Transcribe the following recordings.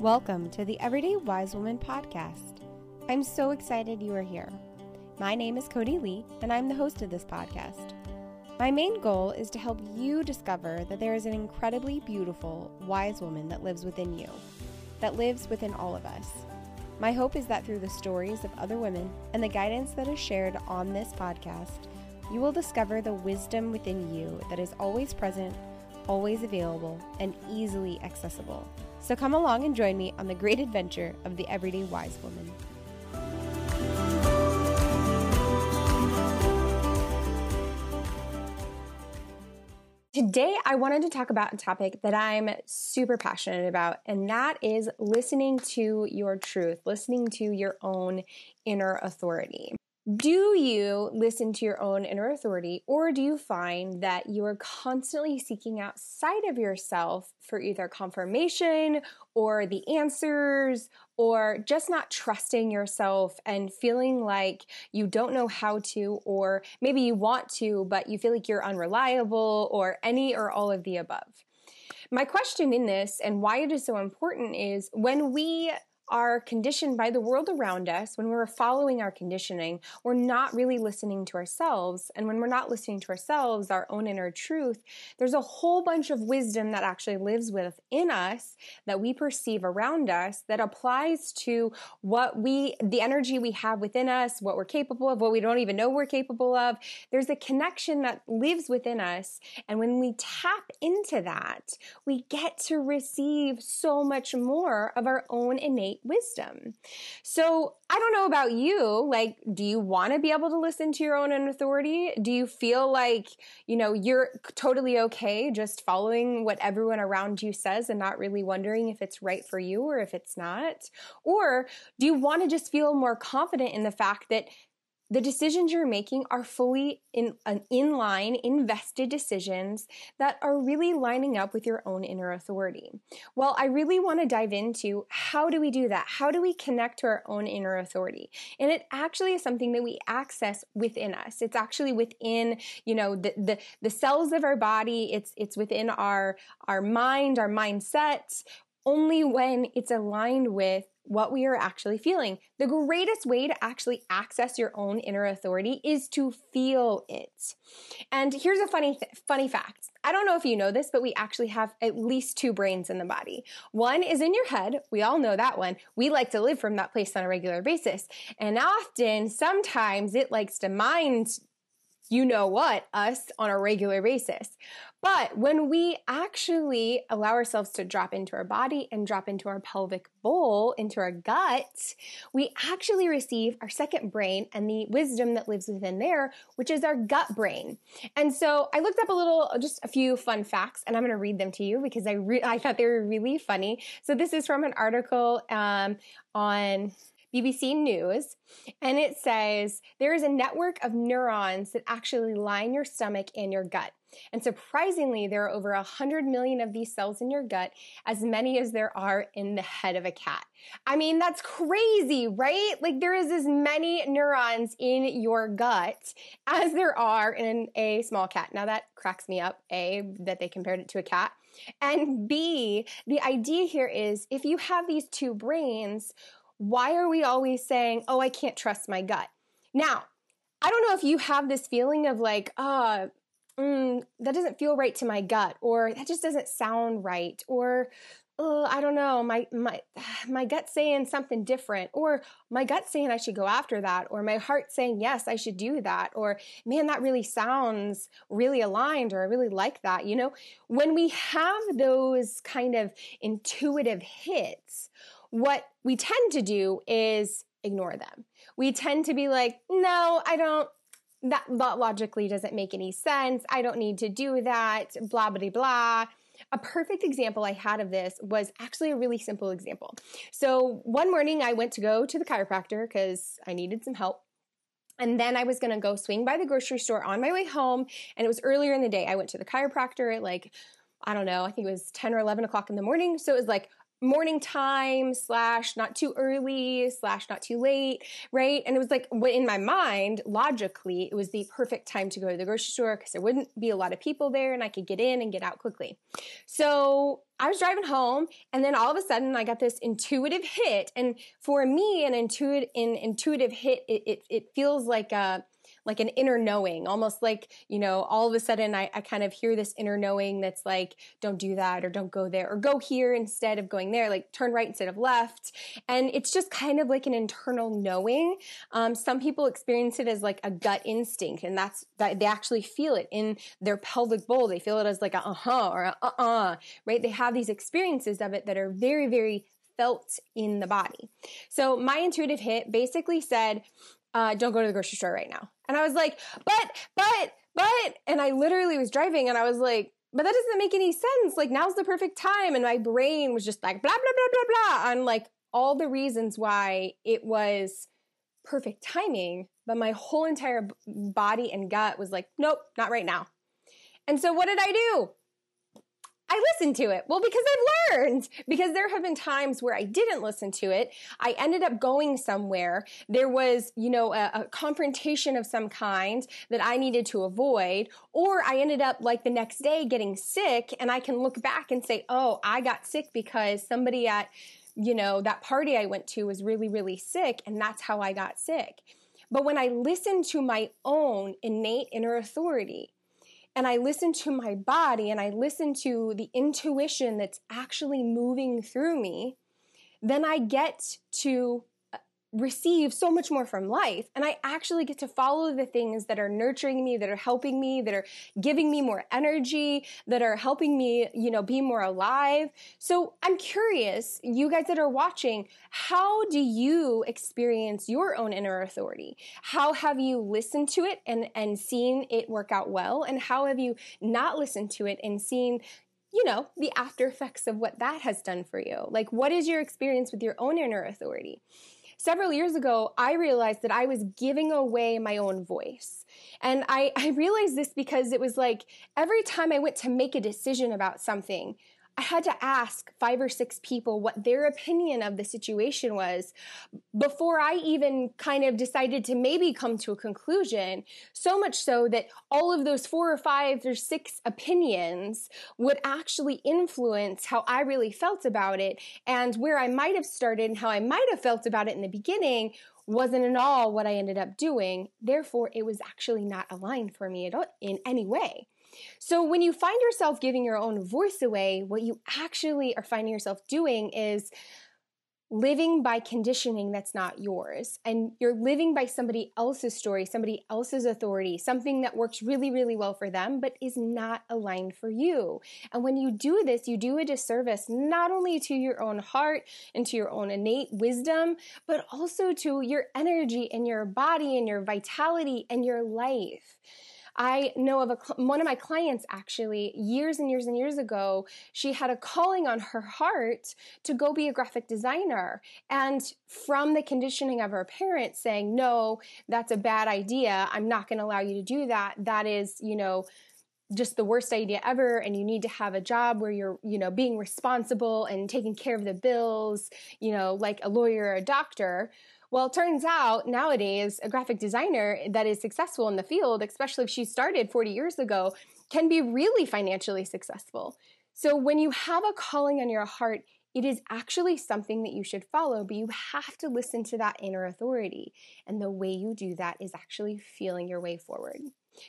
Welcome to the Everyday Wise Woman podcast. I'm so excited you are here. My name is Codie Lea, and I'm the host of this podcast. My main goal is to help you discover that there is an incredibly beautiful, wise woman that lives within you, that lives within all of us. My hope is that through the stories of other women and the guidance that is shared on this podcast, you will discover the wisdom within you that is always present, always available, and easily accessible. So come along and join me on the great adventure of the Everyday Wise Woman. Today, I wanted to talk about a topic that I'm super passionate about, and that is listening to your truth, listening to your own inner authority. Do you listen to your own inner authority, or do you find that you are constantly seeking outside of yourself for either confirmation or the answers, or just not trusting yourself and feeling like you don't know how to, or maybe you want to, but you feel like you're unreliable, or any or all of the above? My question in this and why it is so important is when we are conditioned by the world around us, when we're following our conditioning, we're not really listening to ourselves. And when we're not listening to ourselves, our own inner truth, there's a whole bunch of wisdom that actually lives within us that we perceive around us that applies to what we, the energy we have within us, what we're capable of, what we don't even know we're capable of. There's a connection that lives within us. And when we tap into that, we get to receive so much more of our own innate wisdom. So I don't know about you. Like, do you want to be able to listen to your own authority? Do you feel like, you know, you're totally okay just following what everyone around you says and not really wondering if it's right for you or if it's not? Or do you want to just feel more confident in the fact that the decisions you're making are fully in an inline invested decisions that are really lining up with your own inner authority. Well i really want to dive into how do we do that? How do we connect to our own inner authority? And it actually is something that we access within us. It's actually within you know the the, the cells of our body. It's it's within our our mind our mindset only when it's aligned with what we are actually feeling. The greatest way to actually access your own inner authority is to feel it. And here's a funny th- funny fact. I don't know if you know this, but we actually have at least two brains in the body. One is in your head. We all know that one. We like to live from that place on a regular basis. And often, sometimes it likes to mind you know what, us on a regular basis. But when we actually allow ourselves to drop into our body and drop into our pelvic bowl, into our gut, we actually receive our second brain and the wisdom that lives within there, which is our gut brain. And so I looked up a little, just a few fun facts, and I'm going to read them to you because I re- I thought they were really funny. So this is from an article um, on BBC News, and it says there is a network of neurons that actually line your stomach and your gut. And surprisingly, there are over 100 million of these cells in your gut, as many as there are in the head of a cat. I mean, that's crazy, right? Like there is as many neurons in your gut as there are in a small cat. Now that cracks me up, A, that they compared it to a cat. And B, the idea here is if you have these two brains, why are we always saying, oh, I can't trust my gut? Now, I don't know if you have this feeling of like, oh, mm, that doesn't feel right to my gut, or that just doesn't sound right, or oh, I don't know, my my my gut saying something different, or my gut saying I should go after that, or my heart saying yes, I should do that, or man, that really sounds really aligned, or I really like that. You know, when we have those kind of intuitive hits, what we tend to do is ignore them. We tend to be like, no, I don't, that, that logically doesn't make any sense. I don't need to do that, blah, blah, blah. A perfect example I had of this was actually a really simple example. So one morning I went to go to the chiropractor because I needed some help. And then I was going to go swing by the grocery store on my way home. And it was earlier in the day. I went to the chiropractor at like, I don't know, I think it was 10 or 11 o'clock in the morning. So it was like morning time slash not too early slash not too late, right? And it was like in my mind, logically, it was the perfect time to go to the grocery store because there wouldn't be a lot of people there and I could get in and get out quickly. So I was driving home and then all of a sudden I got this intuitive hit. And for me, an intuitive, an intuitive hit, it, it, it feels like a, like an inner knowing, almost like, you know, all of a sudden I, I kind of hear this inner knowing that's like, don't do that or don't go there or go here instead of going there, like turn right instead of left. And it's just kind of like an internal knowing. Um, some people experience it as like a gut instinct and that's that they actually feel it in their pelvic bowl. They feel it as like a uh-huh or a uh-uh, right? They have these experiences of it that are very, very felt in the body. So my intuitive hit basically said, uh, don't go to the grocery store right now. And I was like, but, but, but, and I literally was driving and I was like, but that doesn't make any sense. Like now's the perfect time. And my brain was just like blah, blah, blah, blah, blah on like all the reasons why it was perfect timing. But my whole entire body and gut was like, nope, not right now. And so what did I do? I listened to it. Well, because I've learned, because there have been times where I didn't listen to it. I ended up going somewhere. There was, you know, a, a, confrontation of some kind that I needed to avoid, or I ended up like the next day getting sick and I can look back and say, oh, I got sick because somebody at, you know, that party I went to was really, really sick and that's how I got sick. But when I listened to my own innate inner authority, and I listen to my body and I listen to the intuition that's actually moving through me, then I get to receive so much more from life. And I actually get to follow the things that are nurturing me, that are helping me, that are giving me more energy, that are helping me, you know, be more alive. So I'm curious, you guys that are watching, how do you experience your own inner authority? How have you listened to it and, and seen it work out well? And how have you not listened to it and seen you know, the after effects of what that has done for you. Like, what is your experience with your own inner authority? Several years ago, I realized that I was giving away my own voice. And I, I realized this because it was like every time I went to make a decision about something, I had to ask five or six people what their opinion of the situation was before I even kind of decided to maybe come to a conclusion. So much so that all of those four or five or six opinions would actually influence how I really felt about it. And where I might have started and how I might have felt about it in the beginning wasn't at all what I ended up doing. Therefore, it was actually not aligned for me at all, in any way. So when you find yourself giving your own voice away, what you actually are finding yourself doing is living by conditioning that's not yours. And you're living by somebody else's story, somebody else's authority, something that works really, really well for them, but is not aligned for you. And when you do this, you do a disservice not only to your own heart and to your own innate wisdom, but also to your energy and your body and your vitality and your life. I know of a one of my clients actually years and years and years ago, she had a calling on her heart to go be a graphic designer. And from the conditioning of her parents saying, "No, that's a bad idea. I'm not going to allow you to do that. That is, you know, just the worst idea ever and you need to have a job where you're you know being responsible and taking care of the bills you know like a lawyer or a doctor well, it turns out nowadays a graphic designer that is successful in the field, especially if she started 40 years ago, can be really financially successful. So when you have a calling on your heart, it is actually something that you should follow, but you have to listen to that inner authority. And the way you do that is actually feeling your way forward.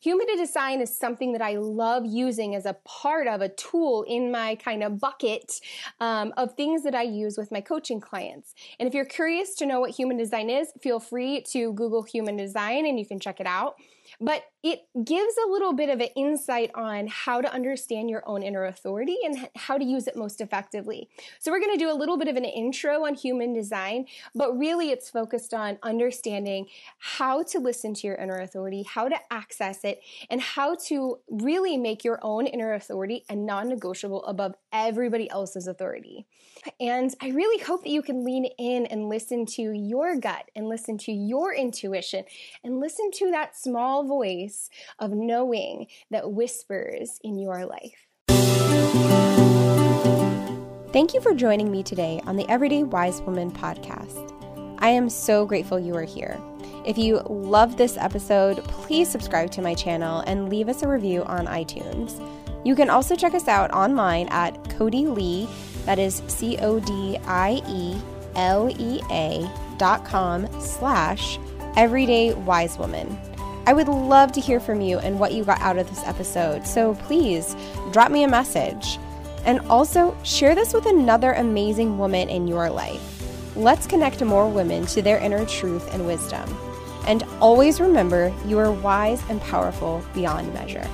Human design is something that I love using as a part of a tool in my kind of bucket um, of things that I use with my coaching clients. And if you're curious to know what human design is, feel free to Google human design and you can check it out but it gives a little bit of an insight on how to understand your own inner authority and how to use it most effectively. So, we're going to do a little bit of an intro on human design, but really it's focused on understanding how to listen to your inner authority, how to access it, and how to really make your own inner authority a non negotiable above everybody else's authority. And I really hope that you can lean in and listen to your gut and listen to your intuition and listen to that small voice of knowing that whispers in your life. Thank you for joining me today on the Everyday Wise Woman podcast. I am so grateful you are here. If you love this episode, please subscribe to my channel and leave us a review on iTunes. You can also check us out online at Codie Lea, that is C O D I E L E A dot com slash everyday wise woman. I would love to hear from you and what you got out of this episode, so please drop me a message. And also share this with another amazing woman in your life. Let's connect more women to their inner truth and wisdom. And always remember you are wise and powerful beyond measure.